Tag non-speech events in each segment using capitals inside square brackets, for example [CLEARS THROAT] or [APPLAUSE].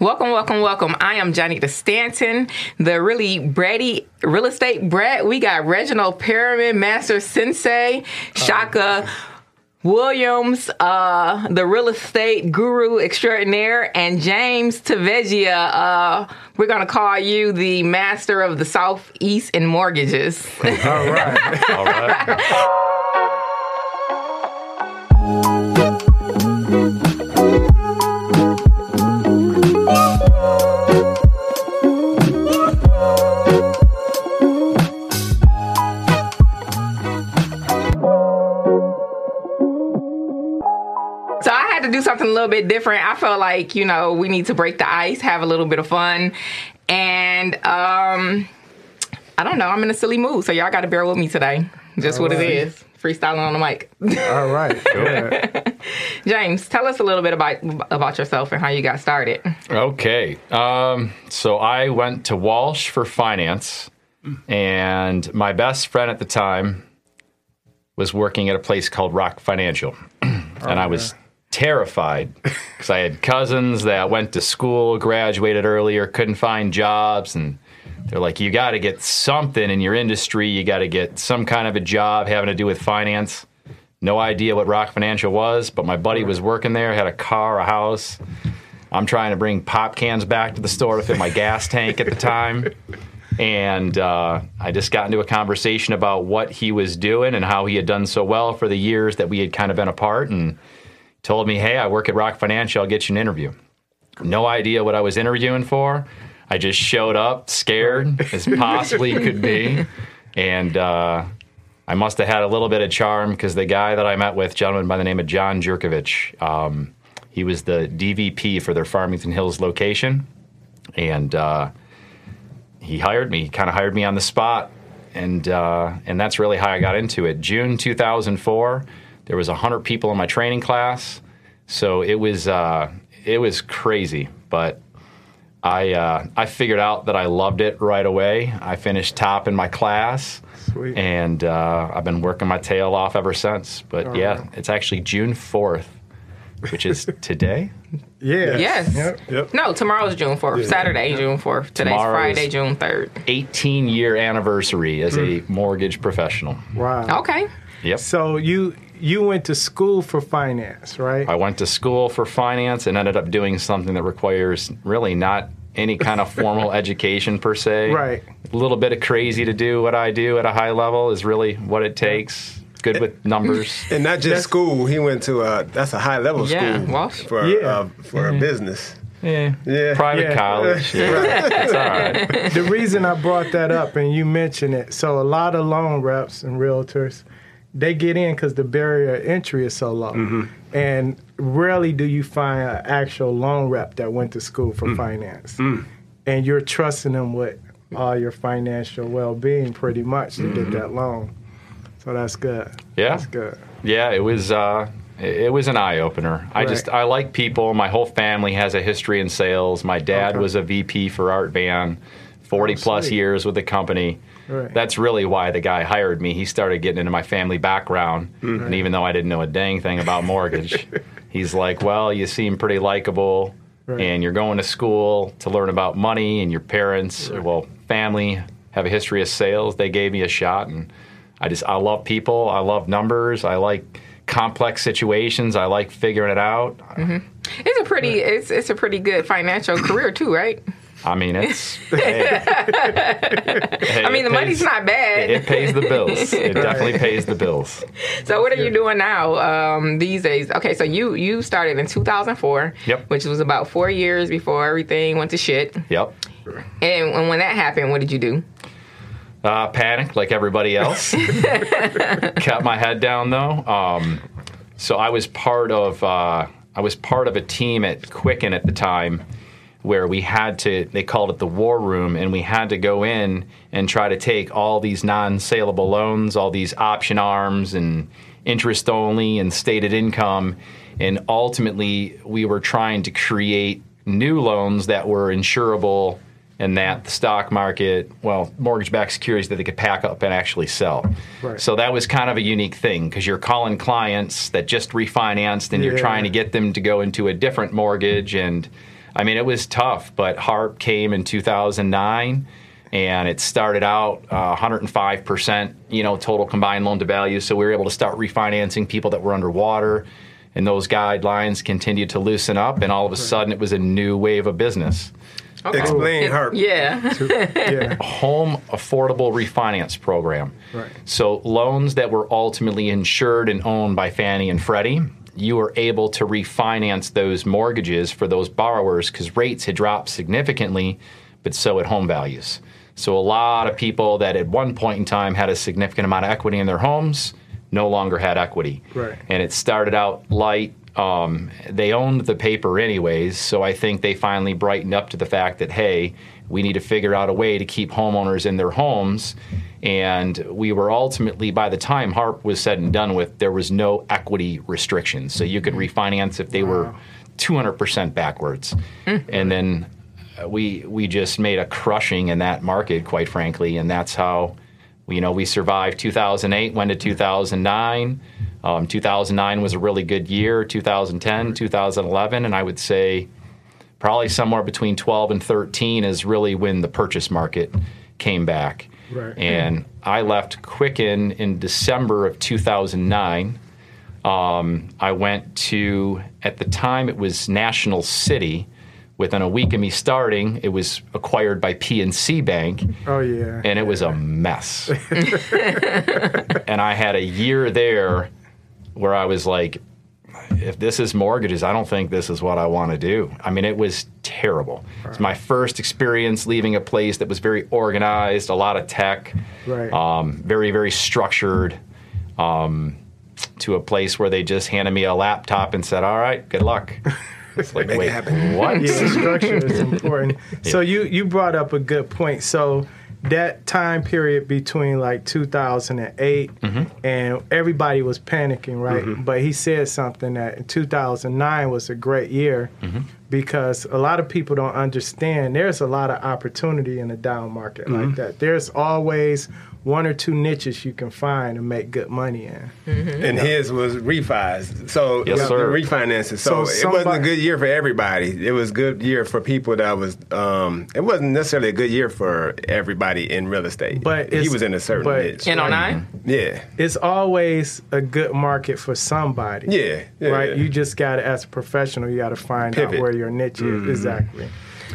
Welcome, welcome, welcome. I am Johnny Stanton, the really bratty real estate brat. We got Reginald Pyramid Master Sensei, Shaka. Williams, uh, the real estate guru extraordinaire, and James Tavegia. Uh, we're going to call you the master of the Southeast in mortgages. All right. [LAUGHS] All right. [LAUGHS] little bit different. I felt like, you know, we need to break the ice, have a little bit of fun. And um I don't know, I'm in a silly mood, so y'all gotta bear with me today. Just what it Alright. is. Freestyling on the mic. All right. Good. [LAUGHS] James, tell us a little bit about about yourself and how you got started. Okay. Um, so I went to Walsh for finance, and my best friend at the time was working at a place called Rock Financial. [CLEARS THROAT] and I was terrified because I had cousins that went to school, graduated earlier, couldn't find jobs, and they're like, "You got to get something in your industry. You got to get some kind of a job having to do with finance." No idea what Rock Financial was, but my buddy was working there, had a car, a house. I'm trying to bring pop cans back to the store to fill my gas tank at the time. And uh, I just got into a conversation about what he was doing and how he had done so well for the years that we had kind of been apart. And told me, hey, I work at Rock Financial, I'll get you an interview. No idea what I was interviewing for. I just showed up scared [LAUGHS] as possibly could be. And uh, I must have had a little bit of charm because the guy that I met with, gentleman by the name of John Jerkovich, um, he was the DVP for their Farmington Hills location. And uh, he hired me, he kind of hired me on the spot. And, uh, and that's really how I got into it. June 2004, there was 100 people in my training class. So it was, uh, it was crazy. But I, uh, I figured out that I loved it right away. I finished top in my class. Sweet. And uh, I've been working my tail off ever since. But All yeah, right. it's actually June 4th, which is [LAUGHS] today. Yeah. Yes. Yep. Yep. No, tomorrow's June 4th. Saturday, June 4th. Today's Tomorrow's- Friday, June 3rd. 18 year anniversary as a mortgage professional. Wow. Okay. Yep. So you you went to school for finance, right? I went to school for finance and ended up doing something that requires really not any kind of formal [LAUGHS] education per se. Right. A little bit of crazy to do what I do at a high level is really what it takes. Good with [LAUGHS] numbers. And not just school. He went to a that's a high level Yeah, school Walsh. for Yeah. uh, for a business. Yeah. Yeah. Private Yeah. college. [LAUGHS] Yeah. It's all right. the reason I brought that up and you mentioned it, so a lot of loan reps and realtors, they get in because the barrier of entry is so low. Mm-hmm. And rarely do you find an actual loan rep that went to school Mm. for finance. And you're trusting them with all your financial well being pretty much to get that loan. So that's good. Mm-hmm. Yeah. That's good. Yeah, it was uh, it it was an eye opener. I just I like people. My whole family has a history in sales. My dad Okay. was a VP for Art Van, forty Oh, plus years with the company. Right. That's really why the guy hired me. He started getting into my family background, mm-hmm. and even though I didn't know a dang thing about mortgage, [LAUGHS] he's like, "Well, you seem pretty likable, Right. and you're going to school to learn about money, and your parents, or, well, family have a history of sales. They gave me a shot, and I just I love people. I love numbers. I like complex situations. I like figuring it out. Mm-hmm. It's a pretty it's it's a pretty good financial career too, right? I mean, it's. hey. [LAUGHS] Hey, I mean, the money's not bad. It pays the bills. It definitely pays the bills. So what are you doing now um, these days? Okay, so you you started in 2004, Yep. which was about four years before everything went to shit. Yep. And, and when that happened, what did you do? Uh, panicked like everybody else. [LAUGHS] Kept my head down though. Um, so I was part of uh, I was part of a team at Quicken at the time where we had to they called it the war room and we had to go in and try to take all these non-saleable loans all these option arms and interest only and stated income and ultimately we were trying to create new loans that were insurable and that the stock market, well, mortgage-backed securities that they could pack up and actually sell. Right. So that was kind of a unique thing because you're calling clients that just refinanced and you're trying to get them to go into a different mortgage and I mean, it was tough, but HARP came in 2009 and it started out uh, 105%, you know, total combined loan to value. So we were able to start refinancing people that were underwater and those guidelines continued to loosen up and all of a sudden it was a new wave of business. Okay. Explain HARP. Yeah. [LAUGHS] Yeah. home affordable refinance program. Right. So loans that were ultimately insured and owned by Fannie and Freddie, you were able to refinance those mortgages for those borrowers because rates had dropped significantly, but so had home values. So a lot of people that at one point in time had a significant amount of equity in their homes no longer had equity. Right. And it started out light. Um, they owned the paper anyways, so I think they finally brightened up to the fact that hey, we need to figure out a way to keep homeowners in their homes. And we were ultimately, by the time HARP was said and done with, there was no equity restrictions. So you could refinance if they were 200% backwards. And then uh, we we just made a crushing in that market, quite frankly, and that's how you know we survived 2008, went to 2009. Um, 2009 was a really good year. 2010, 2011, and I would say probably somewhere between 12 and 13 is really when the purchase market came back. Right. And I left Quicken in December of 2009. Um, I went to, at the time, it was National City. Within a week of me starting, it was acquired by PNC Bank, Oh yeah. and it was a mess. [LAUGHS] and I had a year there where I was like, if this is mortgages, I don't think this is what I want to do. I mean, it was terrible. It's my first experience leaving a place that was very organized, a lot of tech, Right. um, very, very structured, um, to a place where they just handed me a laptop and said, "All right, good luck." [LAUGHS] It's like, Make it wait, happen. what? [LAUGHS] yeah, structure is important. [LAUGHS] So you you brought up a good point. So that time period between like 2008 mm-hmm. and everybody was panicking, right? Mm-hmm. But he said something that in 2009 was a great year mm-hmm. Because a lot of people don't understand there's a lot of opportunity in a down market like that. There's always one or two niches you can find and make good money in. And his was refis. So Yes, the refinances. So So, it wasn't a good year for everybody. It was a good year for people that was. Um, it wasn't necessarily a good year for everybody in real estate. But he was in a certain but- niche. In 09? yeah, It's always a good market for somebody. yeah, yeah, right? yeah. You just got to, as a professional, you got to find Pivot. out where your niche is. Mm-hmm. Exactly.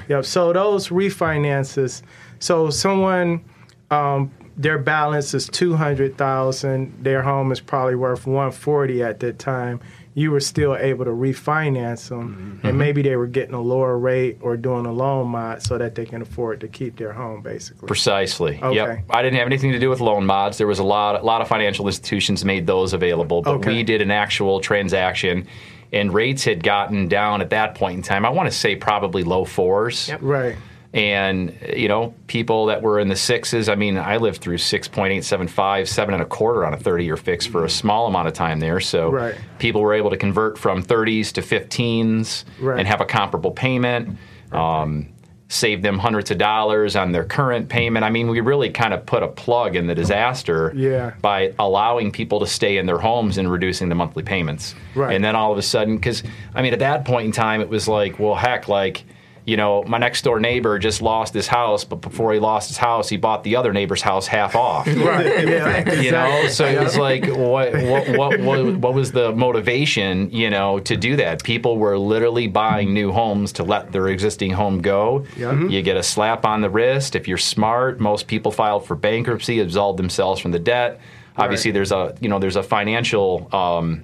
Yep. So those refinances. So someone, um, their balance is two hundred thousand. Their home is probably worth one forty at that time. You were still able to refinance them, mm-hmm. and maybe mm-hmm. they were getting a lower rate or doing a loan mod so that they can afford to keep their home, basically. Precisely. Okay. Yep. I didn't have anything to do with loan mods. There was a lot, a lot of financial institutions made those available, but Okay. we did an actual transaction, and rates had gotten down at that point in time. I want to say probably low fours. Yep. Right. And you know, people that were in the sixes. I mean, I lived through six point eight seven five, seven and a quarter on a thirty-year fix for a small amount of time there. So Right. people were able to convert from thirties to fifteens Right. and have a comparable payment. Um, save them hundreds of dollars on their current payment. I mean, we really kind of put a plug in the disaster Yeah. by allowing people to stay in their homes and reducing the monthly payments. Right. And then all of a sudden, because I mean, at that point in time, it was like, well, heck, like, you know, my next door neighbor just lost his house, but before he lost his house, he bought the other neighbor's house half off. [LAUGHS] Right. Yeah. You know, so it was like, what, what, what, what, what was the motivation, you know, to do that? People were literally buying new homes to let their existing home go. Yeah. Mhm. You get a slap on the wrist. If you're smart, most people filed for bankruptcy, absolved themselves from the debt. Obviously, Right. there's a, you know, there's a financial, um,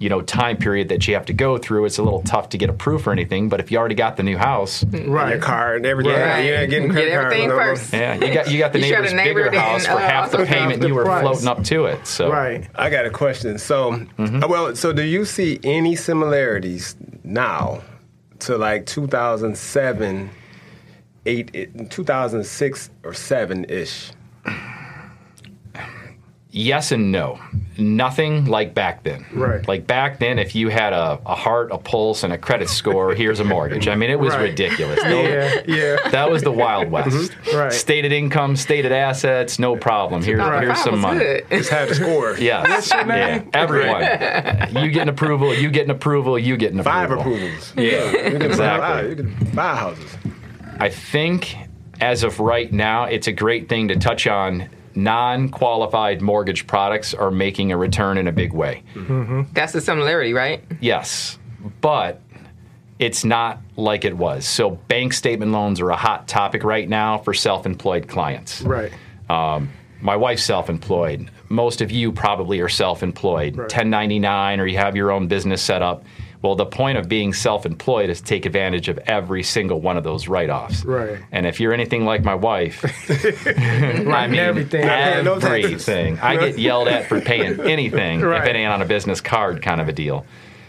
you know, time period that you have to go through. It's a little tough to get approved for anything, but if you already got the new house, right. your car and everything. Right. You're getting Get credit cards everything no first. yeah, you got you got the [LAUGHS] You neighbor's neighbor bigger then, house for uh, half the also half payment the you were price. floating up to it. So Right. I got a question. So, Mm-hmm. well, so do you see any similarities now to like 2007, eight, 2006 or seven ish? Yes and no. Nothing like back then. Right. Like back then, if you had a, a heart, a pulse, and a credit score, here's a mortgage. I mean, it was Right. ridiculous. No- Yeah, yeah. That was the Wild [LAUGHS] West. Right. Stated income, stated assets, no problem. Here, Dollar here's some money. good. Just had to score. [LAUGHS] Yes. your Yeah. name? Everyone. [LAUGHS] you get an approval. You get an approval. You get an approval. Five approvals. Yeah. You Exactly. You can buy houses. I think as of right now, it's a great thing to touch on. Non qualified mortgage products are making a return in a big way. That's the similarity, right? Yes, but it's not like it was. So, bank statement loans are a hot topic right now for self employed clients. Right. Um, my wife's self employed. Most of you probably are self employed, Right. 1099, or you have your own business set up. Well, the point of being self employed is to take advantage of every single one of those write offs. Right. And if you're anything like my wife, [LAUGHS] I mean, everything. Not paying no taxes. everything. I get yelled at for paying [LAUGHS] anything if Right. it ain't on a business card kind of a deal.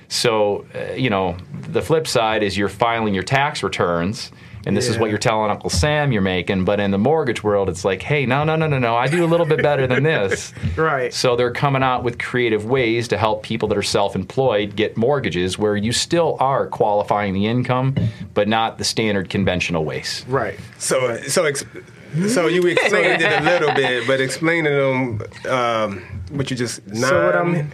So, uh, you know, the flip side is you're filing your tax returns, and this is what you're telling Uncle Sam you're making. But in the mortgage world, it's like, hey, no, no, no, no, no, I do a little bit better than this. [LAUGHS] Right. So they're coming out with creative ways to help people that are self-employed get mortgages where you still are qualifying the income, but not the standard conventional ways. Right. So, so, ex- so you explained it a little bit, but explaining them um, what you just non, So what I'm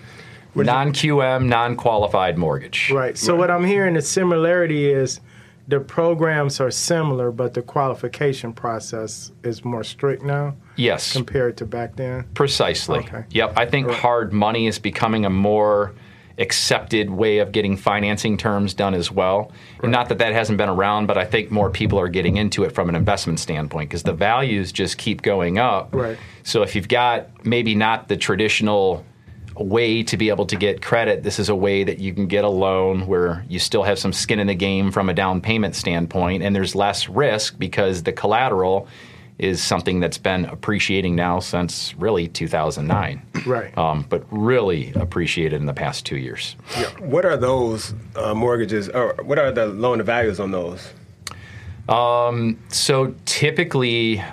Non-QM, non-qualified mortgage. right. So what I'm hearing the similarity is the programs are similar, but the qualification process is more strict now Yes. compared to back then. Precisely. Okay. Yep. I think hard money is becoming a more accepted way of getting financing terms done as well. And not that that hasn't been around, but I think more people are getting into it from an investment standpoint because the values just keep going up. Right. So if you've got maybe not the traditional way to be able to get credit, this is a way that you can get a loan where you still have some skin in the game from a down payment standpoint and there's less risk because the collateral is something that's been appreciating now since really 2009. Right. Um, but really appreciated in the past two years. What are those uh, mortgages, or what are the loan to values on those? So typically,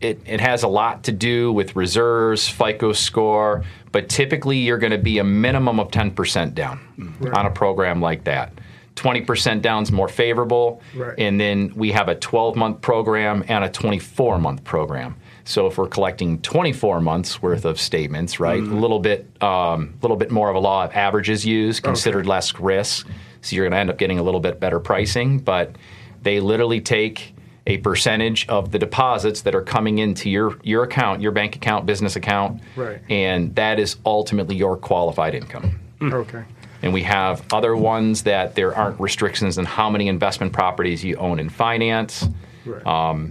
it, it has a lot to do with reserves, FICO score, but typically you're going to be a minimum of 10% down on a program like that. 20% down is more favorable. Right. And then we have a 12 month program and a 24 month program. So if we're collecting 24 months worth of statements, right, a little bit, um, little bit more of a law of averages used, considered less risk. So you're going to end up getting a little bit better pricing, but they literally take a percentage of the deposits that are coming into your your account, your bank account, business account, Right. and that is ultimately your qualified income. Okay. And we have other ones that there aren't restrictions on how many investment properties you own in finance. Right.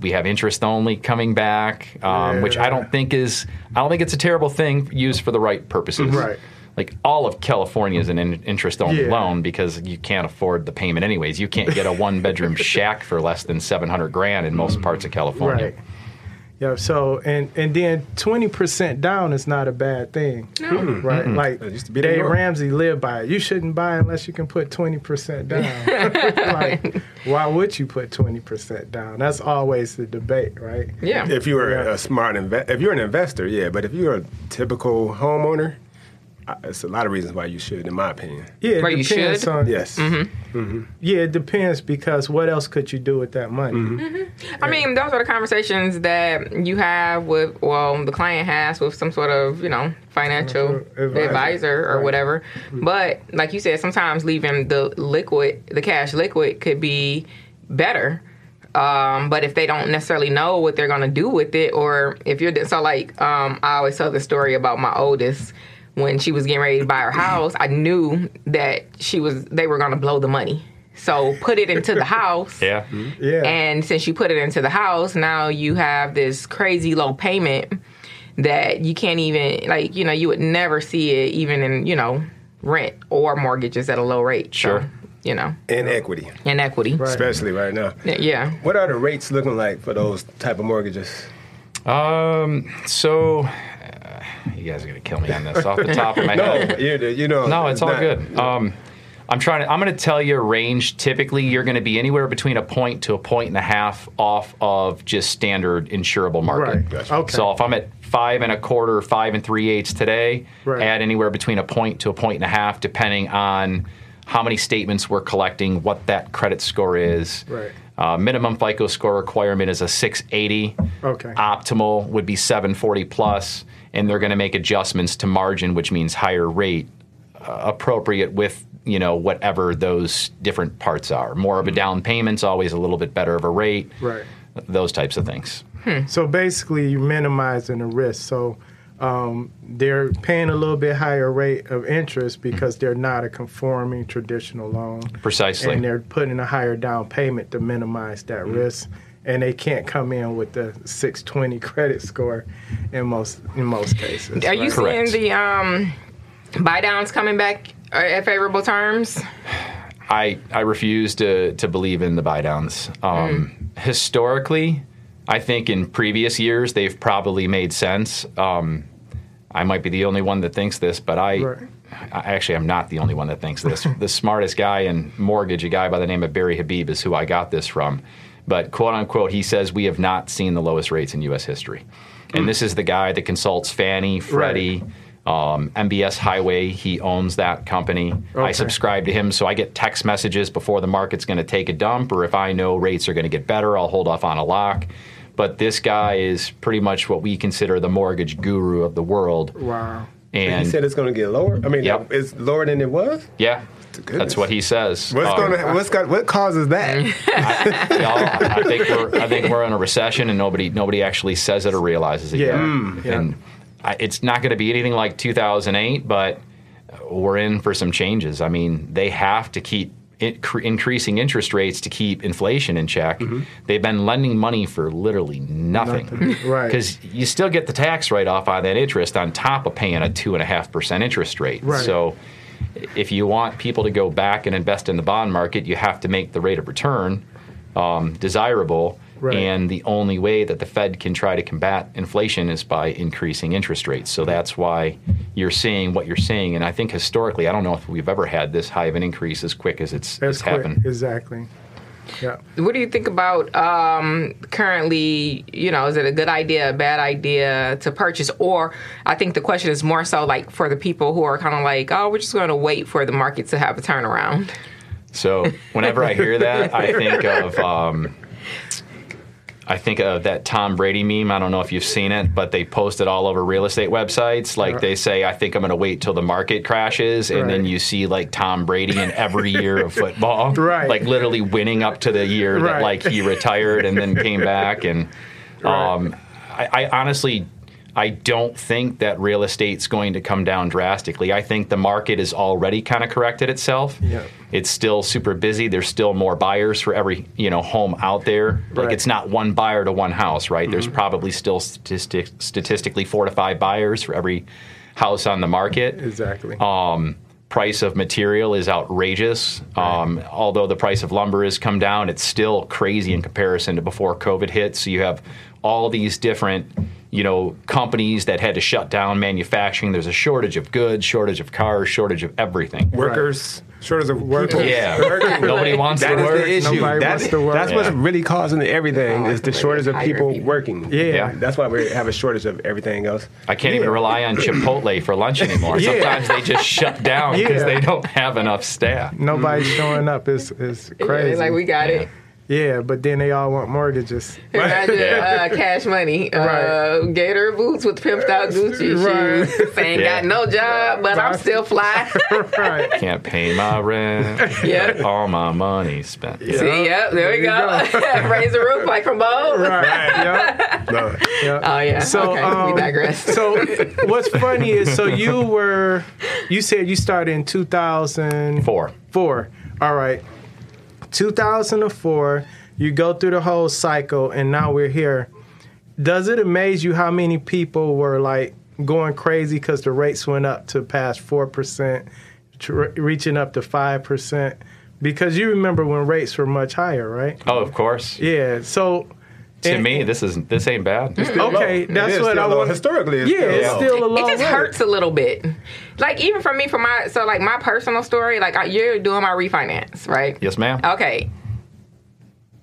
We have interest only coming back, um, which I don't think is I don't think it's a terrible thing used for the right purposes. Right. Like all of California is an in, interest only Yeah. loan because you can't afford the payment anyways. You can't get a one bedroom [LAUGHS] shack for less than seven hundred grand in most parts of California. Right. Yeah. So and and then twenty percent down is not a bad thing, right? Like It used to be the Dave norm. Ramsey lived by it. You shouldn't buy unless you can put twenty percent down. [LAUGHS] like, why would you put twenty percent down? That's always the debate, right? Yeah. If you were Yeah. a smart inve- if you're an investor, yeah. But if you're a typical homeowner, it's a lot of reasons why you should, in my opinion. Yeah, it Right, you depends should. on Yes. Mm-hmm. Mm-hmm. Yeah, it depends because what else could you do with that money? Mm-hmm. I mean, those are the conversations that you have with, well, the client has with some sort of, you know, financial Financial advisor. advisor, or Right. whatever. But like you said, sometimes leaving the liquid, the cash liquid, could be better. Um, but if they don't necessarily know what they're going to do with it, or if you're so like, um, I always tell the story about my oldest when she was getting ready to buy her house. I knew that she was they were going to blow the money, so put it into the [LAUGHS] house. Yeah. Yeah. And since you put it into the house, now you have this crazy low payment that you can't even like, you know, you would never see it even in, you know, rent or mortgages at a low rate. So, Sure. you know, And equity, and equity. Right. especially right now. Yeah. What are the rates looking like for those type of mortgages? Um. So, [SIGHS] you guys are gonna kill me on this off the top of my [LAUGHS] head. No, you, you know. No, it's all not- good. Um, I'm trying to. I'm going to tell you a range. Typically, you're going to be anywhere between a point to a point and a half off of just standard insurable market. Right. Gotcha. Okay. So if I'm at five and a quarter, five and three eighths today, Right. add anywhere between a point to a point and a half, depending on how many statements we're collecting, what that credit score is. Right. Uh, minimum FICO score requirement is a 680. Okay. Optimal would be 740 plus, and they're going to make adjustments to margin, which means higher rate uh, appropriate with you know whatever those different parts are. More of a down payment's always a little bit better of a rate. Right. Those types of things. So basically, you're minimizing the risk. So um, they're paying a little bit higher rate of interest because they're not a conforming traditional loan. Precisely. And they're putting a higher down payment to minimize that risk. And they can't come in with the 620 credit score in most in most cases. Are you? Correct. seeing the um, buy downs coming back uh, at favorable terms? I I refuse to to believe in the buy downs. Um, Historically, I think in previous years they've probably made sense. Um, I might be the only one that thinks this, but I. Right. I actually am not the only one that thinks this. [LAUGHS] the smartest guy in mortgage, a guy by the name of Barry Habib, is who I got this from. But quote unquote, he says we have not seen the lowest rates in U.S. history, and this is the guy that consults Fannie, Freddie, um, MBS Highway. He owns that company. I subscribe to him, so I get text messages before the market's going to take a dump, or if I know rates are going to get better, I'll hold off on a lock. But this guy is pretty much what we consider the mortgage guru of the world. Wow. And he said it's going to get lower. I mean, Yep. it's lower than it was. yeah, goodness. that's what he says. What's Um, going to what's got what causes that? [LAUGHS] y'all, I think we're I think we're in a recession, and nobody nobody actually says it or realizes it Yeah. yet. Mm, yeah. And I, it's not going to be anything like 2008, but we're in for some changes. I mean, they have to keep it, increasing interest rates to keep inflation in check. Mm-hmm. They've been lending money for literally nothing. Nothing, [LAUGHS] right. Because you still get the tax write off on that interest on top of paying a two and a half percent interest rate. Right. So if you want people to go back and invest in the bond market, you have to make the rate of return um, desirable. Right. And the only way that the Fed can try to combat inflation is by increasing interest rates. So that's why you're seeing what you're seeing. And I think historically, I don't know if we've ever had this high of an increase as quick as it's, That's it's quick. happened. Exactly. Yeah. What do you think about um, currently? You know, is it a good idea, a bad idea to purchase? Or I think the question is more so like for the people who are kind of like, oh, we're just going to wait for the market to have a turnaround. So whenever I hear that, I think of um, I think of that Tom Brady meme. I don't know if you've seen it, but they post it all over real estate websites. Like they say, I think I'm going to wait till the market crashes, and then you see like Tom Brady in every year of football, [LAUGHS] Right. Like literally winning up to the year that like he retired and then came back. And [LAUGHS] um, I, I honestly. I don't think that real estate's going to come down drastically. I think the market has already kind of corrected itself. Yeah. It's still super busy. There's still more buyers for every you know home out there. Like it's not one buyer to one house, right? There's probably still statistic, statistically four to five buyers for every house on the market. Exactly. Um, price of material is outrageous. Um, although the price of lumber has come down, it's still crazy in comparison to before COVID hit. So you have all these different, you know, companies that had to shut down manufacturing. There's a shortage of goods, shortage of cars, shortage of everything. Workers, shortage of workers. Yeah, [LAUGHS] Working. nobody wants That to is work. the issue. Nobody That's, wants to work. that's what's really causing everything Oh, is the shortage of people, people. working. Yeah. Yeah. That's why we have a shortage of everything else. I can't even rely on Chipotle for lunch anymore. Yeah. Sometimes they just shut down because Yeah. they don't have enough staff. Nobody's mm. showing up. It's, it's crazy. like we got it. Yeah, but then they all want mortgages. [LAUGHS] Imagine uh, [LAUGHS] cash money, uh, Right. Gator boots with pimped out Gucci Right. shoes. Ain't Yeah. got no job, but I'm still fly. [LAUGHS] right. Can't pay my rent. Yeah. All my money spent. See, yep, there, we you go. Raise the roof like from Bo. Right. Yeah. No. yeah. Oh yeah. So, okay, um, we digress. So what's funny is so you were you said you started in 2004. Four. All right. 2004, you go through the whole cycle and now we're here. Does it amaze you how many people were like going crazy cuz the rates went up to past 4%, tr- reaching up to 5%? Because you remember when rates were much higher, right? Oh, of course. Yeah. So to And- me, this is this ain't bad. Okay, Low. That's is what still I low. want. Historically, it's yeah, still it's low. still a low. it just rate. hurts a little bit. Like even for me, for my so like my personal story, like I- you're doing my refinance, right? Yes, ma'am. Okay.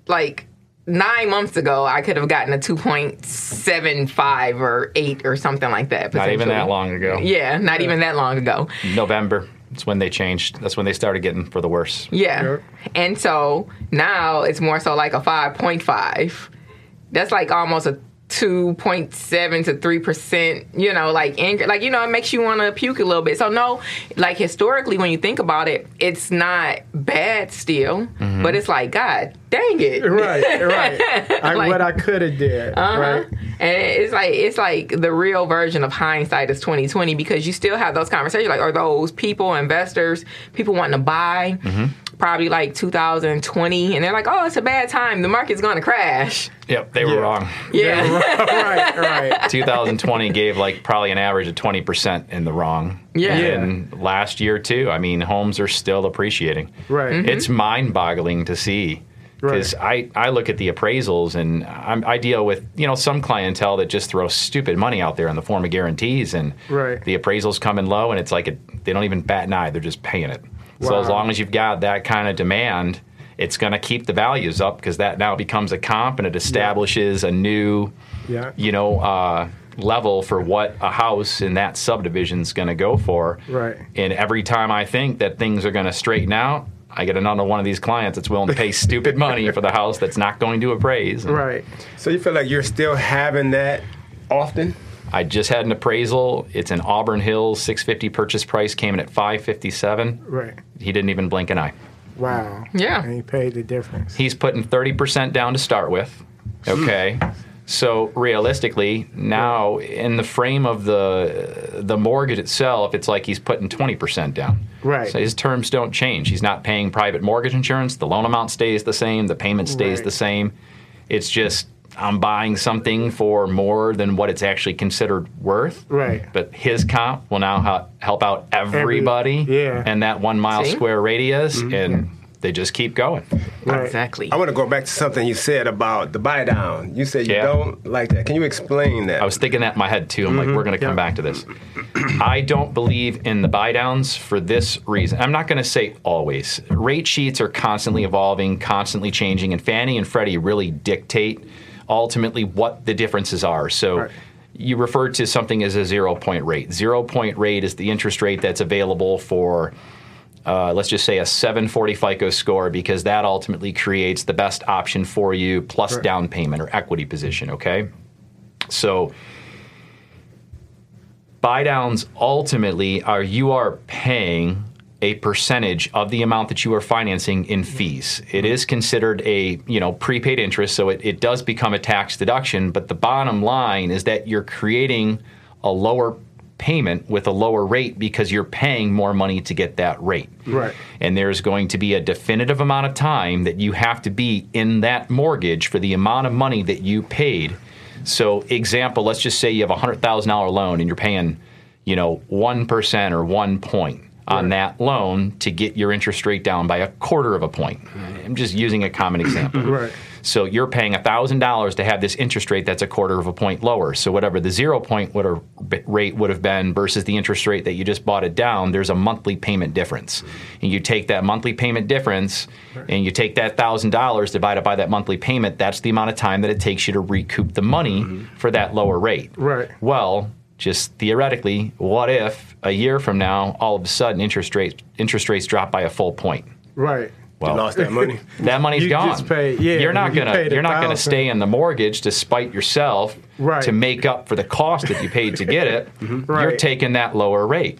Like nine months ago, I could have gotten a two point seven five or eight or something like that. Not even that long ago. Yeah, not even that long ago. November. That's when they changed. That's when they started getting for the worse. Yeah. Sure. And so now it's more so like a 5.5. That's like almost a 2.7 to 3%, you know, like ing- like you know, it makes you want to puke a little bit. So no, like historically when you think about it, it's not bad still, mm-hmm. but it's like god dang it. Right, right. [LAUGHS] I, Like- what I could have did. Uh-huh. Right. And it's like it's like the real version of hindsight is twenty twenty because you still have those conversations like are those people investors people wanting to buy probably like 2020 and they're like oh it's a bad time the market's going to crash Yep, they were Yeah. wrong. yeah [LAUGHS] right, right. [LAUGHS] 2020 gave like probably an average of 20% in the wrong. Yeah. And last year too. I mean, homes are still appreciating. Right. Mm-hmm. It's mind-boggling to see. Because I, I look at the appraisals and I'm, I deal with you know some clientele that just throw stupid money out there in the form of guarantees and Right. the appraisals come in low and it's like it, they don't even bat an eye they're just paying it. So as long as you've got that kind of demand, it's going to keep the values up because that now becomes a comp and it establishes a new Yeah. you know, uh, level for what a house in that subdivision is going to go for. Right. And every time I think that things are going to straighten out, I get another one of these clients that's willing to pay stupid money for the house that's not going to appraise. And Right. So you feel like you're still having that often? I just had an appraisal. It's in Auburn Hills, 650 purchase price came in at 557. Right. He didn't even blink an eye. Wow. Yeah. And he paid the difference. He's putting 30% down to start with. [GASPS] Okay. So realistically, now in the frame of the the mortgage itself, it's like he's putting 20% down. Right. So his terms don't change. He's not paying private mortgage insurance. The loan amount stays the same. The payment stays Right. the same. It's just I'm buying something for more than what it's actually considered worth. Right. But his comp will now ha- help out everybody yeah. Mm-hmm. in that one mile See? square radius, and they just keep going. Right. exactly I want to go back to something you said about the buy down. You said you Yeah. don't like that. Can you explain that? I was thinking that in my head too. I'm like, mm-hmm. we're going to come Yeah. back to this. I don't believe in the buy downs for this reason. I'm not going to say always. Rate sheets are constantly evolving, constantly changing, and Fannie and Freddie really dictate ultimately what the differences are. So. Right. You referred to something as a zero point rate. Zero point rate is the interest rate that's available for uh, let's just say a 740 FICO score because that ultimately creates the best option for you plus Right. down payment or equity position, okay? So buy downs ultimately are you are paying a percentage of the amount that you are financing in fees. It is considered a you know prepaid interest, so it, it does become a tax deduction. But the bottom line is that you're creating a lower payment with a lower rate because you're paying more money to get that rate. Right. And there's going to be a definitive amount of time that you have to be in that mortgage for the amount of money that you paid. So, example, let's just say you have a hundred thousand dollar loan and you're paying, you know, one percent or one point on that loan to get your interest rate down by a quarter of a point. I'm just using a common example. Right. So you're paying thousand dollars to have this interest rate that's a quarter of a point lower. So whatever the zero point would have, rate would have been versus the interest rate that you just bought it down, there's a monthly payment difference. And you take that monthly payment difference, and you take that thousand dollars divided by that monthly payment. That's the amount of time that it takes you to recoup the money for that lower rate. Right. Well, just theoretically, what if a year from now, all of a sudden, interest rates interest rates drop by a full point? Right. You Well, lost that money. [LAUGHS] that money's You gone. just pay- yeah, you're not you gonna you're not gonna stay in the mortgage to spite yourself Right. to make up for the cost that you paid to get it. [LAUGHS] Mm-hmm. You're taking that lower rate.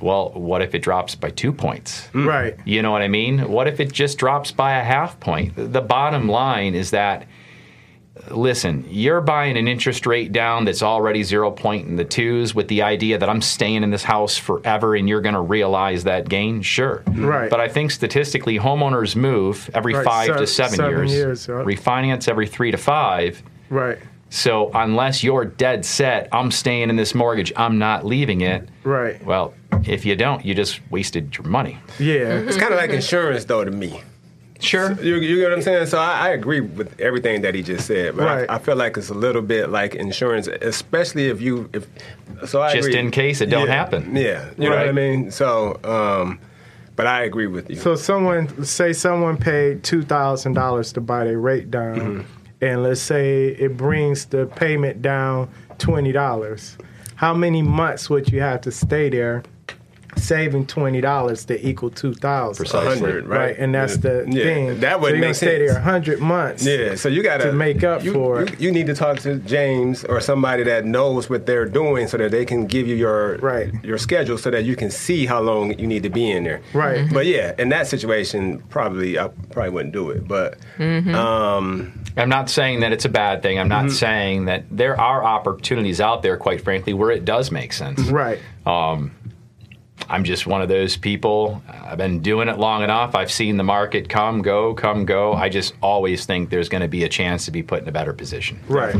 Well, what if it drops by two points? Mm. Right. You know what I mean? What if it just drops by a half point? The bottom line is that listen, you're buying an interest rate down that's already zero point in the twos with the idea that I'm staying in this house forever and you're going to realize that gain. Sure. Right. But I think statistically, homeowners move every Right, five to seven, seven years, years, yeah. refinance every three to five. Right. So unless you're dead set, I'm staying in this mortgage, I'm not leaving it. Right. Well, if you don't, you just wasted your money. Yeah. It's kind of like insurance, though, to me. Sure. You, you get what I'm saying? So I, I agree with everything that he just said, but Right. I, I feel like it's a little bit like insurance, especially if you if. So I Just agree. in case it don't Yeah, happen. Yeah, you know what I mean. So, um, but I agree with you. So someone say someone paid two thousand dollars to buy their rate down, Mm-hmm. and let's say it brings the payment down twenty dollars. How many months would you have to stay there, saving twenty dollars to equal two thousand? Precisely. right? Right, and that's the Yeah, thing. that would so you're make stay there a hundred months. Yeah, so you got to make up you, for you, it. You need to talk to James or somebody that knows what they're doing, so that they can give you your Right. your schedule, so that you can see how long you need to be in there. Right. But yeah, in that situation, probably I probably wouldn't do it. But um, I'm not saying that it's a bad thing. I'm Mm-hmm. not saying that there are opportunities out there, quite frankly, where it does make sense. Right. I'm just one of those people. I've been doing it long enough. I've seen the market come, go, come, go. I just always think there's going to be a chance to be put in a better position. Right.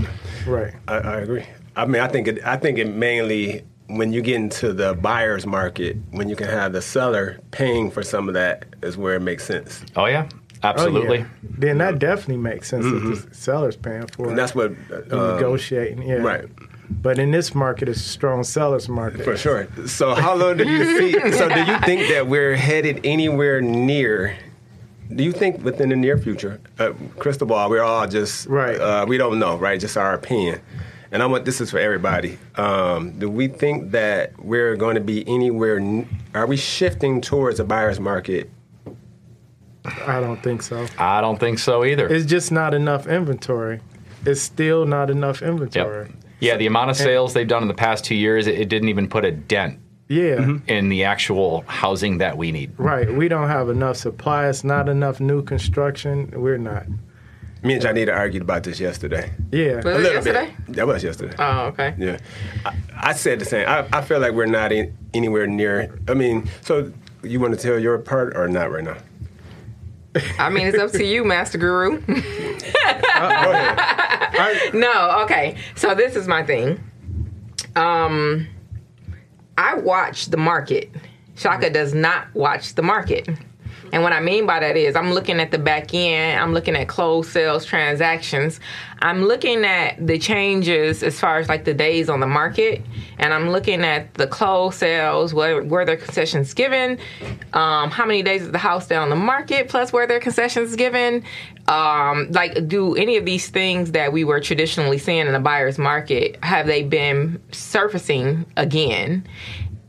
Right. I, I agree. I mean, I think it, I think it mainly when you get into the buyer's market, when you can have the seller paying for some of that, is where it makes sense. Oh yeah, Oh, absolutely. yeah. Then that definitely makes sense if the seller's paying for it. Mm-hmm. And that's what uh, negotiating. Yeah. right. But in this market, it's a strong seller's market. For sure. So how long do you see? [LAUGHS] So do you think that we're headed anywhere near? Do you think within the near future, uh, crystal ball? We're all just Right. Uh, we don't know, right? Just our opinion. And I want this is for everybody. Um, do we think that we're going to be anywhere? Are we shifting towards a buyer's market? I don't think so. I don't think so either. It's just not enough inventory. It's still not enough inventory. Yep. Yeah, the amount of sales they've done in the past two years, it, it didn't even put a dent Yeah. Mm-hmm. in the actual housing that we need. Right. We don't have enough supply. It's not enough new construction. We're not. Me and Janita argued about this yesterday. Yeah. Was A little yesterday? bit. That was yesterday. Oh, okay. Yeah, I, I said the same. I, I feel like we're not in, anywhere near. I mean, so you want to tell your part or not right now? I mean, it's up to you, Master Guru. [LAUGHS] Go ahead. [LAUGHS] no, okay. So this is my thing. Um, I watch the market. Shaka does not watch the market. And what I mean by that is I'm looking at the back end, I'm looking at closed sales transactions, I'm looking at the changes as far as like the days on the market, and I'm looking at the closed sales, where where there concessions given, um, how many days is the house down the market, plus where there concessions given. Um, like, do any of these things that we were traditionally seeing in the buyer's market have they been surfacing again?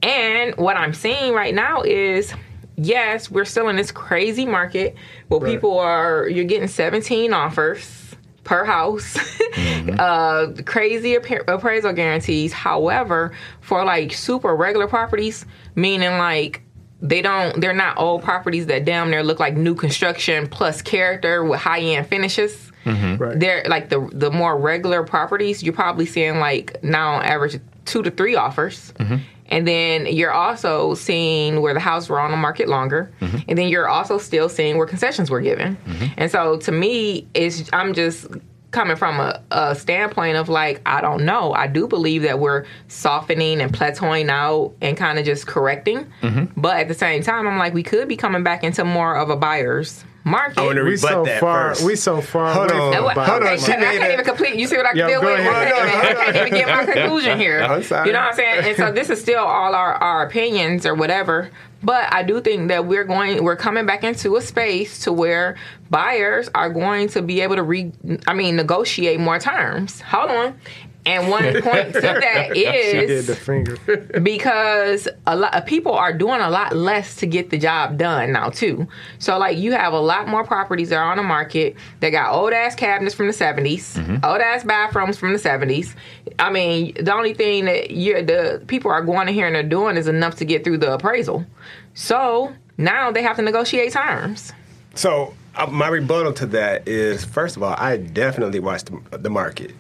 And what I'm seeing right now is yes, we're still in this crazy market where people are, you're getting 17 offers per house, [LAUGHS] mm-hmm. uh, crazy appa- appraisal guarantees. However, for like super regular properties, meaning like, they don't they're not old properties that damn near look like new construction plus character with high end finishes mm-hmm. Right. they're like the the more regular properties you're probably seeing like now on average two to three offers mm-hmm. And then you're also seeing where the houses were on the market longer. Mm-hmm. And then you're also still seeing where concessions were given. Mm-hmm. And so to me it's i'm just coming from a, a standpoint of like i don't know. I do believe that we're softening and plateauing out and kind of just correcting. Mm-hmm. But at the same time i'm like we could be coming back into more of a buyer's market I wanna We rebut so that far. first. We so far Hold on. from Hold buyer's on, okay, she I made can't it- even complete. You see what I can Yo, deal go with? ahead. Wait a No, minute. I can't even get my conclusion here. I'm sorry. You know what I'm saying? And so this is still all our, our opinions or whatever. But I do think that we're going, we're coming back into a space to where buyers are going to be able to re, I mean, negotiate more terms. Hold on. And one point to [LAUGHS] that She did the finger. [LAUGHS] because a lot of people are doing a lot less to get the job done now too. So like you have a lot more properties that are on the market that got old ass cabinets from the 70s, old ass bathrooms from the 70s. I mean, the only thing that you the people are going in here and they're doing is enough to get through the appraisal. So now they have to negotiate terms. So uh, my rebuttal to that is, first of all, I definitely watch the, the market.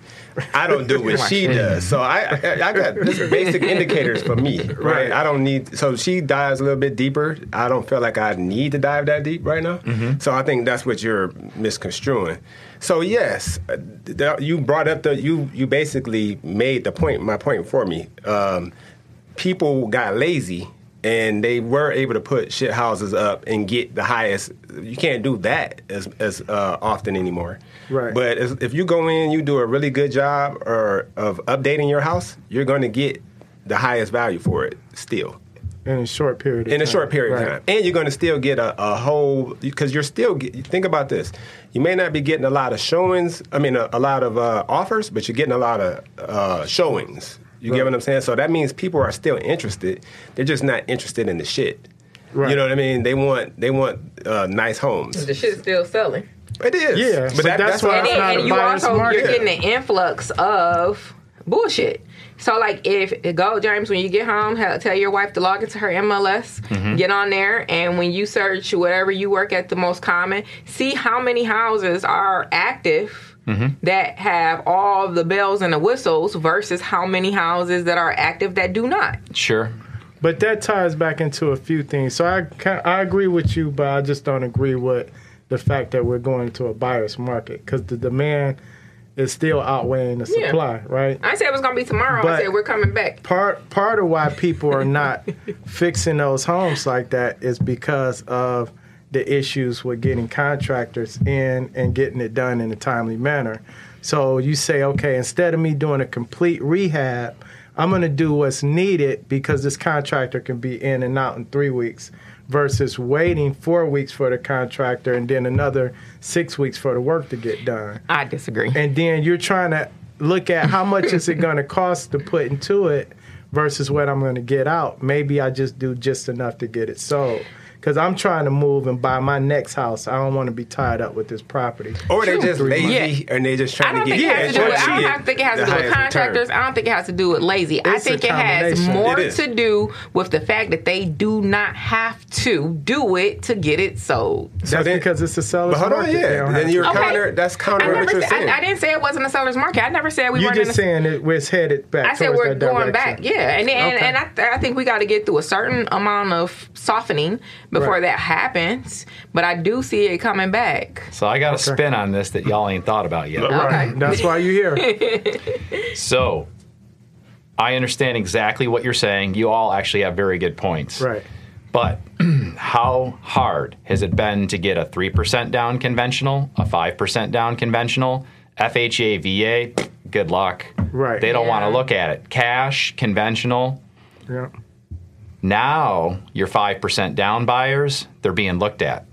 I don't do what she does, so I, I I got [LAUGHS] basic indicators for me, right? Right. I don't need. So she dives a little bit deeper. I don't feel like I need to dive that deep right now. So I think that's what you're misconstruing. So yes, you brought up the you you basically made the point. My point for me. Um, people got lazy and they were able to put shit houses up and get the highest. You can't do that as as uh, often anymore. Right. But as, if you go in, you do a really good job or of updating your house, you're going to get the highest value for it still in a short period. Of in a time. short period Right. of time, and you're going to still get a, a whole because you're still get, think about this. You may not be getting a lot of showings. I mean, a, a lot of uh, offers, but you're getting a lot of uh, showings. You get what I'm saying? So that means people are still interested. They're just not interested in the shit. Right. You know what I mean? They want they want uh, nice homes. The shit's still selling. It is. Yeah, but that's why- and, It's then- not and a you buyer's also market. you're getting an influx of bullshit. So like if go James, when you get home, ha- tell your wife to log into her MLS, Mm-hmm. get on there, and when you search whatever you work at the most common, see how many houses are active. Mm-hmm. That have all the bells and the whistles versus how many houses that are active that do not. Sure. But that ties back into a few things. So I I agree with you, but I just don't agree with the fact that we're going to a buyer's market because the demand is still outweighing the Yeah. supply, right? I said it was gonna be tomorrow. I said we're coming back. Part part of why people are not [LAUGHS] fixing those homes like that is because of the issues with getting contractors in and getting it done in a timely manner. So you say, okay, instead of me doing a complete rehab, I'm going to do what's needed because this contractor can be in and out in three weeks versus waiting four weeks for the contractor and then another six weeks for the work to get done I disagree. and then you're trying to look at how much is it going to cost to put into it versus what I'm going to get out. Maybe I just do just enough to get it sold. Because I'm trying to move and buy my next house. I don't want to be tied up with this property. Or they just Three lazy, and they just trying to get it has to do with. I don't think it has to do with highest return. contractors. I don't think it has to do with lazy. I It's a think it has more It is. to do with the fact that they do not have to do it to get it sold. That's then- because it's a seller's But hold on, market. They yeah. Then have you're. Okay. counter. That's counter I what never you're said. I, I didn't say it wasn't a seller's market. I never said we You're weren't in just a saying it, it's headed back. I said we're that going direction. back, yeah, and and, Okay. and I, I think we got to get through a certain amount of softening before Right. that happens. But I do see it coming back. So I got a Okay. spin on this that y'all ain't thought about yet. Right. Okay. That's why you're here. [LAUGHS] So I understand exactly what you're saying. You all actually have very good points. right. But [CLEARS THROAT] how hard has it been to get a 3% down conventional, a 5% down conventional, FHA, VA? Good luck. Right. They don't want to look at it. Cash, conventional. Yeah. Now, your 5% down buyers, they're being looked at.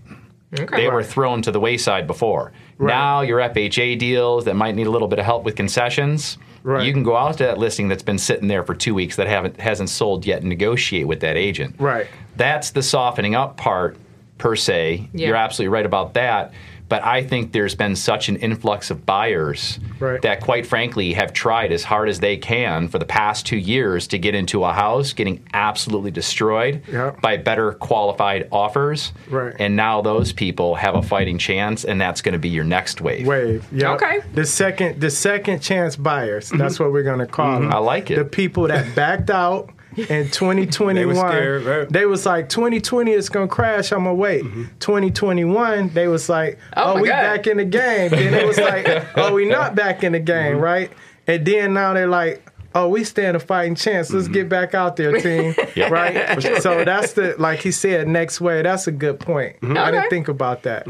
Okay. They were thrown to the wayside before. Right. Now, your FHA deals that might need a little bit of help with concessions, Right. you can go out to that listing that's been sitting there for two weeks that haven't hasn't sold yet and negotiate with that agent. Right. That's the softening up part per se. Yeah. You're absolutely right about that. But I think there's been such an influx of buyers Right. that, quite frankly, have tried as hard as they can for the past two years to get into a house, getting absolutely destroyed Yeah. by better qualified offers. Right. And now those people have a fighting chance, and that's going to be your next wave. wave. Yep. Okay. The second the second chance buyers. That's mm-hmm. what we're gonna call mm-hmm. them. I like it. The people that backed out in 2021. [LAUGHS] They was scared, right? They was like 2020 is gonna crash. I'm gonna wait. Mm-hmm. 2021 they was like, Oh oh, we God. back in the game. then it was like, [LAUGHS] oh, we not back in the game, mm-hmm. right? And then now they're like. Oh, we stand a fighting chance. Let's mm-hmm. get back out there, team. [LAUGHS] Yep. Right. So that's the like he said next way. That's a good point. I Okay. didn't think about that.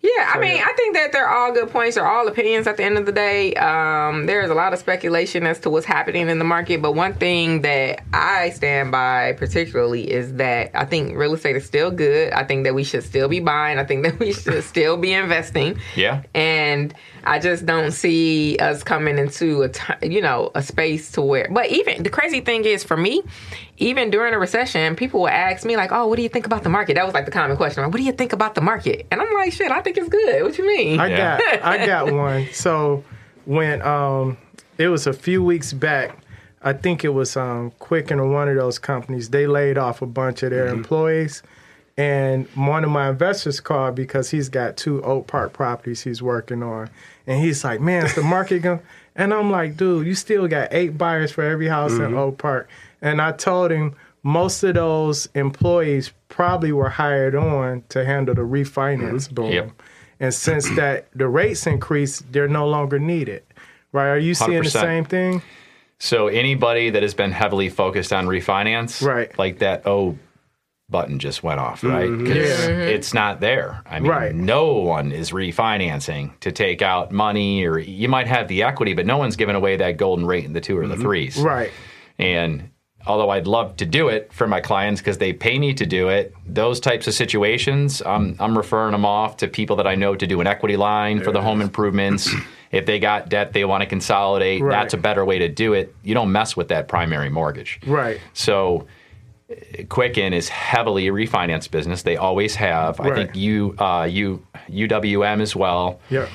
Yeah, I mean, I think that they're all good points. They're all opinions at the end of the day. Um, there's a lot of speculation as to what's happening in the market, but one thing that I stand by particularly is that I think real estate is still good. I think that we should still be buying. I think that [LAUGHS] we should still be investing. Yeah. And I just don't see us coming into a ti you know a space to where. But even the crazy thing is for me, even during a recession, people will ask me like, "Oh, what do you think about the market?" That was like the common question. Like, what do you think about the market? And I'm like, "Shit, I think it's good." What you mean? I Yeah. got I got [LAUGHS] one. So when um it was a few weeks back, I think it was um Quicken or one of those companies, they laid off a bunch of their employees. And one of my investors called because he's got two Oak Park properties he's working on. And he's like, Man, is the market going [LAUGHS] and I'm like, dude, you still got eight buyers for every house in Oak Park. And I told him most of those employees probably were hired on to handle the refinance mm-hmm. boom. Yep. And since that the rates increased, they're no longer needed. Right? Are you seeing the 100%. same thing? So anybody that has been heavily focused on refinance, Right. like that oh button just went off, right? Mm-hmm. 'Cause mm-hmm. it's not there. I mean, Right. no one is refinancing to take out money, or you might have the equity, but no one's giving away that golden rate in the two or the threes. Right. And although I'd love to do it for my clients because they pay me to do it, those types of situations, I'm, I'm referring them off to people that I know to do an equity line for the home improvements. [CLEARS THROAT] if they got debt they want to consolidate, Right. that's a better way to do it. You don't mess with that primary mortgage. Right. So Quicken is heavily a refinance business. They always have. I think you, uh, you, UWM as well. Yeah.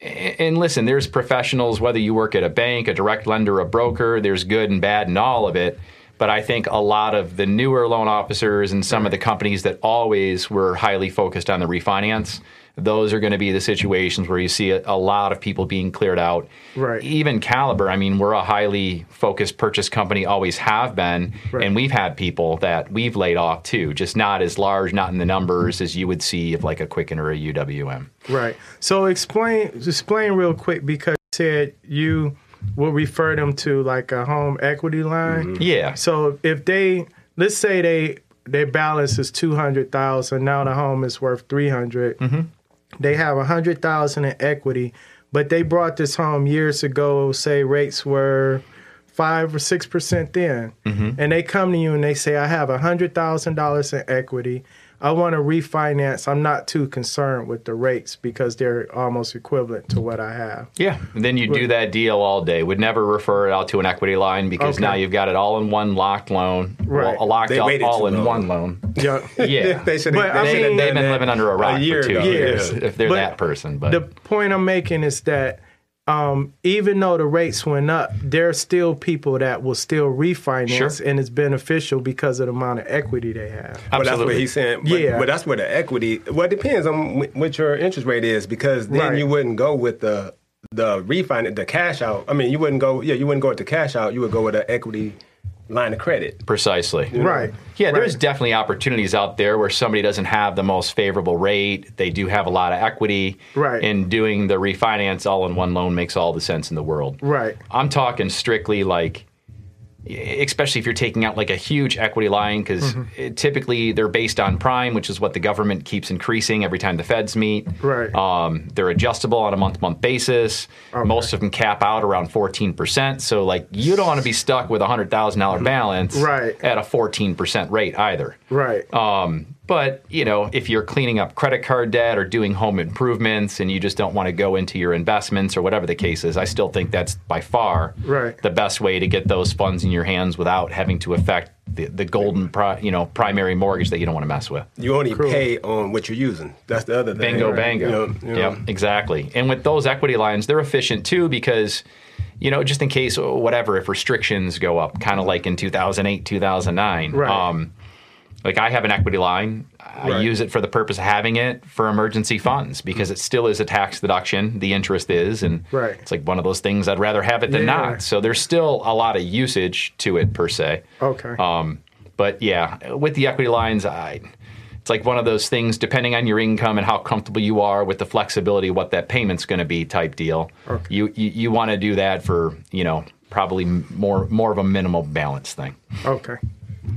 And listen, there's professionals, whether you work at a bank, a direct lender, a broker, there's good and bad in all of it. But I think a lot of the newer loan officers and some of the companies that always were highly focused on the refinance, those are going to be the situations where you see a, a lot of people being cleared out. Right. Even Caliber, I mean, we're a highly focused purchase company, always have been. Right. And we've had people that we've laid off too, just not as large, not in the numbers as you would see of like a Quicken or a UWM. Right. So explain explain real quick because you said you will refer them to like a home equity line. Mm-hmm. Yeah. So if they let's say they their balance is two hundred thousand, now the home is worth three mm-hmm. They have a hundred thousand in equity, but they brought this home years ago. Say rates were five or six percent then, mm-hmm. and they come to you and they say, "I have a hundred thousand dollars in equity. I want to refinance. I'm not too concerned with the rates because they're almost equivalent to what I have." Yeah. And then you do that deal all day. Would never refer it out to an equity line because Okay. now you've got it all in one locked loan. Right. Well, a locked They up all in long. one loan. Yeah. [LAUGHS] Yeah. [LAUGHS] they should But I they, mean- they've been living under a rock year for two ago. years Yeah. if they're But that person. But the point I'm making is that um, even though the rates went up, there are still people that will still refinance, Sure. and it's beneficial because of the amount of equity they have. Well, that's what Absolutely. he's saying. But, Yeah. but that's where the equity. Well, it depends on what your interest rate is because then Right. you wouldn't go with the the refinance, the cash out. I mean, you wouldn't go. Yeah, you wouldn't go with the cash out. You would go with the equity line of credit. precisely. Right. Yeah, there's Right. definitely opportunities out there where somebody doesn't have the most favorable rate. They do have a lot of equity. Right. And doing the refinance all in one loan makes all the sense in the world. Right. I'm talking strictly like, especially if you're taking out like a huge equity line, because Mm-hmm. typically they're based on prime, which is what the government keeps increasing every time the feds meet. Right. Um, they're adjustable on a month to month basis. Most of them cap out around 14%. So, like, you don't want to be stuck with a $100,000 balance Mm-hmm. Right. at a 14% rate either. Right. Um, but you know, if you're cleaning up credit card debt or doing home improvements, and you just don't want to go into your investments or whatever the case is, I still think that's by far Right. the best way to get those funds in your hands without having to affect the, the golden, pri- you know, primary mortgage that you don't want to mess with. You only pay on what you're using. That's the other thing. Bingo, right? bango. You know, you know. Yep, exactly. And with those equity lines, they're efficient too because, you know, just in case, whatever, if restrictions go up, kind of like in 2008, 2009. Right. Um, like I have an equity line. I Right. use it for the purpose of having it for emergency funds because it still is a tax deduction. The interest is, and Right. it's like one of those things I'd rather have it than Yeah. not. So there's still a lot of usage to it per se. Okay. Um, but yeah, with the equity lines, I, it's like one of those things, depending on your income and how comfortable you are with the flexibility, what that payment's going to be type deal. Okay. You, you, you want to do that for, you know, probably more, more of a minimal balance thing. okay.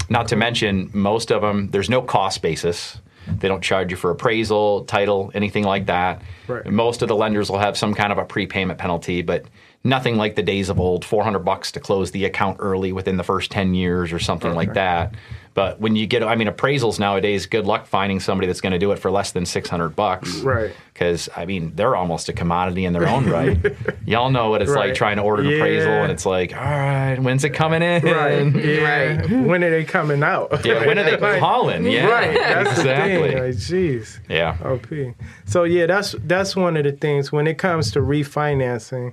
Not to mention, most of them, there's no cost basis. They don't charge you for appraisal, title, anything like that. Right. Most of the lenders will have some kind of a prepayment penalty, but nothing like the days of old 400 bucks to close the account early within the first 10 years or something like that. But when you get, I mean, appraisals nowadays, good luck finding somebody that's going to do it for less than 600 bucks. Right. Because, I mean, they're almost a commodity in their own right. [LAUGHS] Y'all know what it's Right. like trying to order an appraisal, and it's like, all right, when's it coming in? Right. [LAUGHS] Yeah. Right. When are they coming out? [LAUGHS] Yeah, when are they Like, calling? Yeah, Right. That's exactly. the thing. Like, jeez. Yeah. OP. So yeah, that's that's one of the things when it comes to refinancing.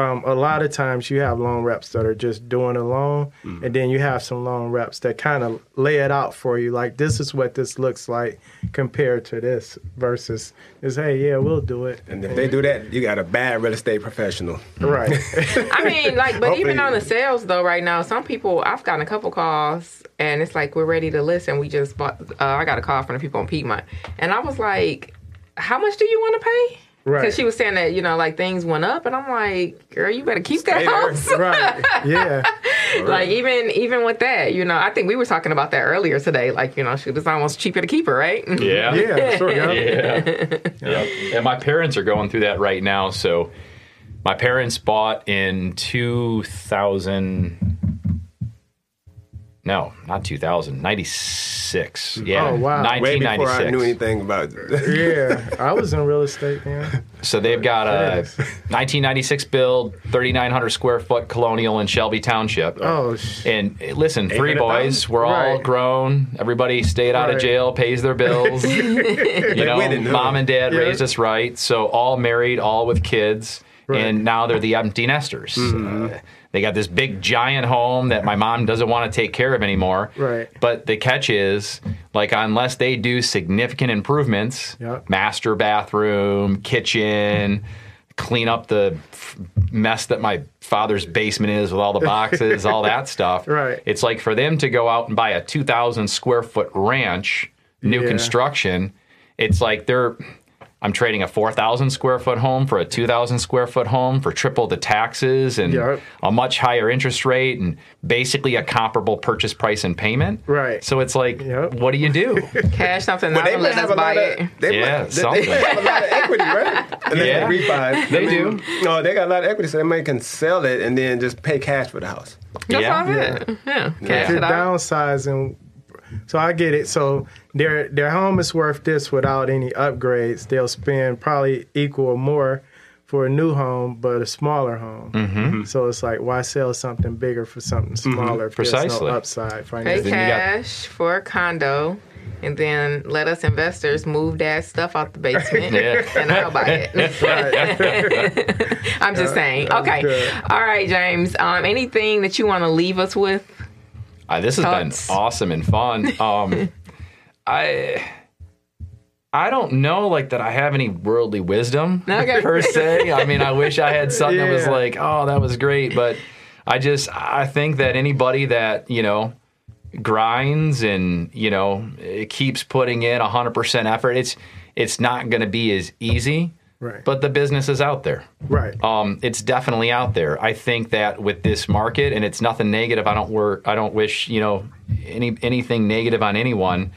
Um, a lot of times you have long reps that are just doing alone, Mm-hmm. and then you have some long reps that kind of lay it out for you, like this is what this looks like compared to this, versus is hey yeah we'll do it. And if they do that, you got a bad real estate professional. Right. [LAUGHS] I mean, like, but even on the sales though, right now, some people I've gotten a couple calls, and it's like we're ready to list, and we just bought. Uh, I got a call from the people on Piedmont, and I was like, "How much do you want to pay?" Right. Because she was saying that you know, like things went up, and I'm like, "Girl, you better keep that there. house." right. [LAUGHS] Yeah. like even even with that, you know, I think we were talking about that earlier today. Like you know, shoot, it's almost cheaper to keep her, right? Yeah. Yeah, sure. [LAUGHS] Yeah. yeah. yeah. And my parents are going through that right now. So my parents bought in 2000. No, not 2000. 96. Yeah. Oh, wow. Way before 1996. I knew anything about. Yeah, I was in real estate man. So they've got a 1996 build, 3,900 square foot colonial in Shelby Township. Oh, sh- And eh, listen, three boys. We're all Right. grown. Everybody stayed out of Right. jail, pays their bills. [LAUGHS] you know, winning, huh? mom and dad Yeah. raised us right. So all married, all with kids, Right. and now they're the empty nesters. Mm-hmm. Uh, they got this big giant home that my mom doesn't want to take care of anymore. Right. But the catch is, like, unless they do significant improvements, Yep. master bathroom, kitchen, clean up the f- mess that my father's basement is with all the boxes, all that [LAUGHS] stuff. Right. It's like for them to go out and buy a 2,000 square foot ranch, new Yeah. construction, it's like they're. I'm trading a 4,000 square foot home for a 2,000 square foot home for triple the taxes and Yep. a much higher interest rate and basically a comparable purchase price and payment. Right. So it's like, Yep. what do you do? [LAUGHS] Cash something But out they and might let have us a buy lot it. of they Yeah, might, they, something. they have a lot of equity, right? [LAUGHS] And Yeah. they refi. They I mean, do. No, they got a lot of equity, so they might can sell it and then just pay cash for the house. That's Yeah. all it. Yeah. Cash You're it out. downsizing. So I get it. So their their home is worth this without any upgrades. They'll spend probably equal or more for a new home, but a smaller home. Mm-hmm. So it's like, why sell something bigger for something smaller if there's Precisely. no upside Pay financially? Then you got- cash for a condo, and then let us investors move that stuff out the basement, [LAUGHS] Yeah. and I'll buy it. [LAUGHS] [LAUGHS] I'm just saying. Okay. All right, James. Um, anything that you want to leave us with? Uh, this has been awesome and fun. [LAUGHS] Um, I I don't know like that I have any worldly wisdom Okay. per se. I mean, I wish I had something that was like, oh, that was great, but I just I think that anybody that you know grinds and you know keeps putting in 100% effort it's it's not going to be as easy Right. but the business is out there Right. um, it's definitely out there. I think that with this market, and it's nothing negative. I don't work. I don't wish you know any anything negative on anyone,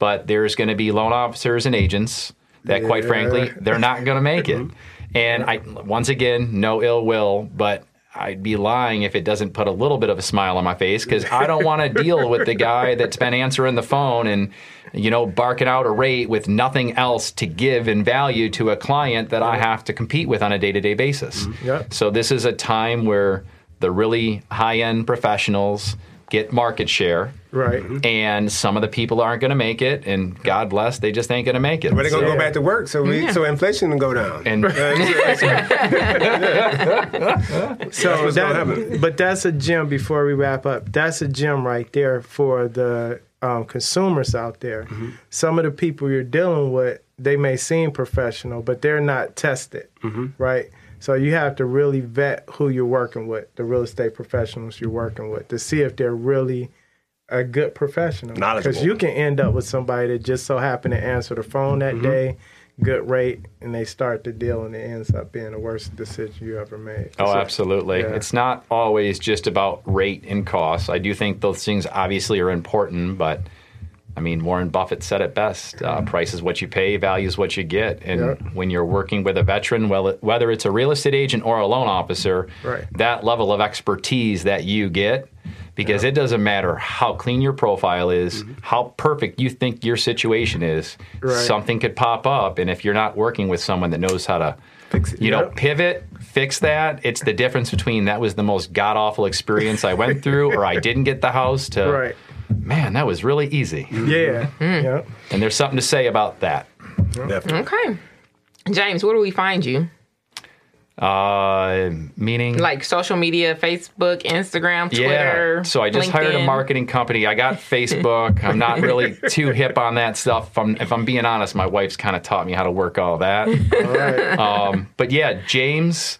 but there's going to be loan officers and agents that, quite frankly, they're not going to make it. [LAUGHS] And I once again, no ill will, but. I'd be lying if it doesn't put a little bit of a smile on my face because I don't want to [LAUGHS] deal with the guy that's been answering the phone and, you know, barking out a rate with nothing else to give in value to a client that I have to compete with on a day to day basis. Mm-hmm. Yep. So this is a time where the really high end professionals get market share. Right. And some of the people aren't going to make it, and God bless, they just ain't going to make it. But they're gonna Yeah. go back to work, so we, Yeah. so inflation will go down. and [LAUGHS] [LAUGHS] So what's that, but that's a gem. Before we wrap up, that's a gem right there for the um, consumers out there. Mm-hmm. Some of the people you're dealing with, they may seem professional, but they're not tested, Mm-hmm. right? So you have to really vet who you're working with, the real estate professionals you're working with, to see if they're really a good professional. Because you can end up with somebody that just so happened to answer the phone Mm-hmm. that day, good rate, and they start the deal, and it ends up being the worst decision you ever made. Oh, So- absolutely. Yeah. It's not always just about rate and cost. I do think those things obviously are important, but I mean, Warren Buffett said it best uh, price is what you pay, value is what you get. And Yeah. when you're working with a veteran, well, it- whether it's a real estate agent or a loan officer, Right. that level of expertise that you get, because it doesn't matter how clean your profile is, how perfect you think your situation is, Right. something could pop up. And if you're not working with someone that knows how to Fix it. you know, Yep. pivot, fix that. It's the difference between that was the most god awful experience I went through, or I didn't get the house, to [LAUGHS] Right. man, that was really easy. Yeah. Hmm. Yeah. And there's something to say about that. Definitely. Okay. James, where do we find you? Uh, meaning, Like social media, Facebook, Instagram, Twitter. yeah. So I just hired a marketing company. I got Facebook. I'm not really [LAUGHS] too hip on that stuff. If I'm, if I'm being honest, my wife's kind of taught me how to work all that. [LAUGHS] All right. Um, but yeah, James,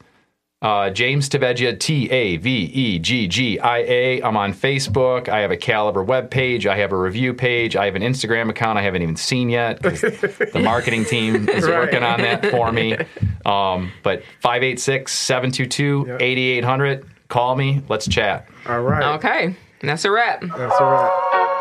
uh, James Taveggia, T A V E G G I A. I'm on Facebook. I have a Caliber web page. I have a review page. I have an Instagram account I haven't even seen yet. [LAUGHS] the marketing team is Right. working on that for me. [LAUGHS] Um, but 586 722 8800. call me. Let's chat. All right. Okay, that's a wrap. That's a wrap.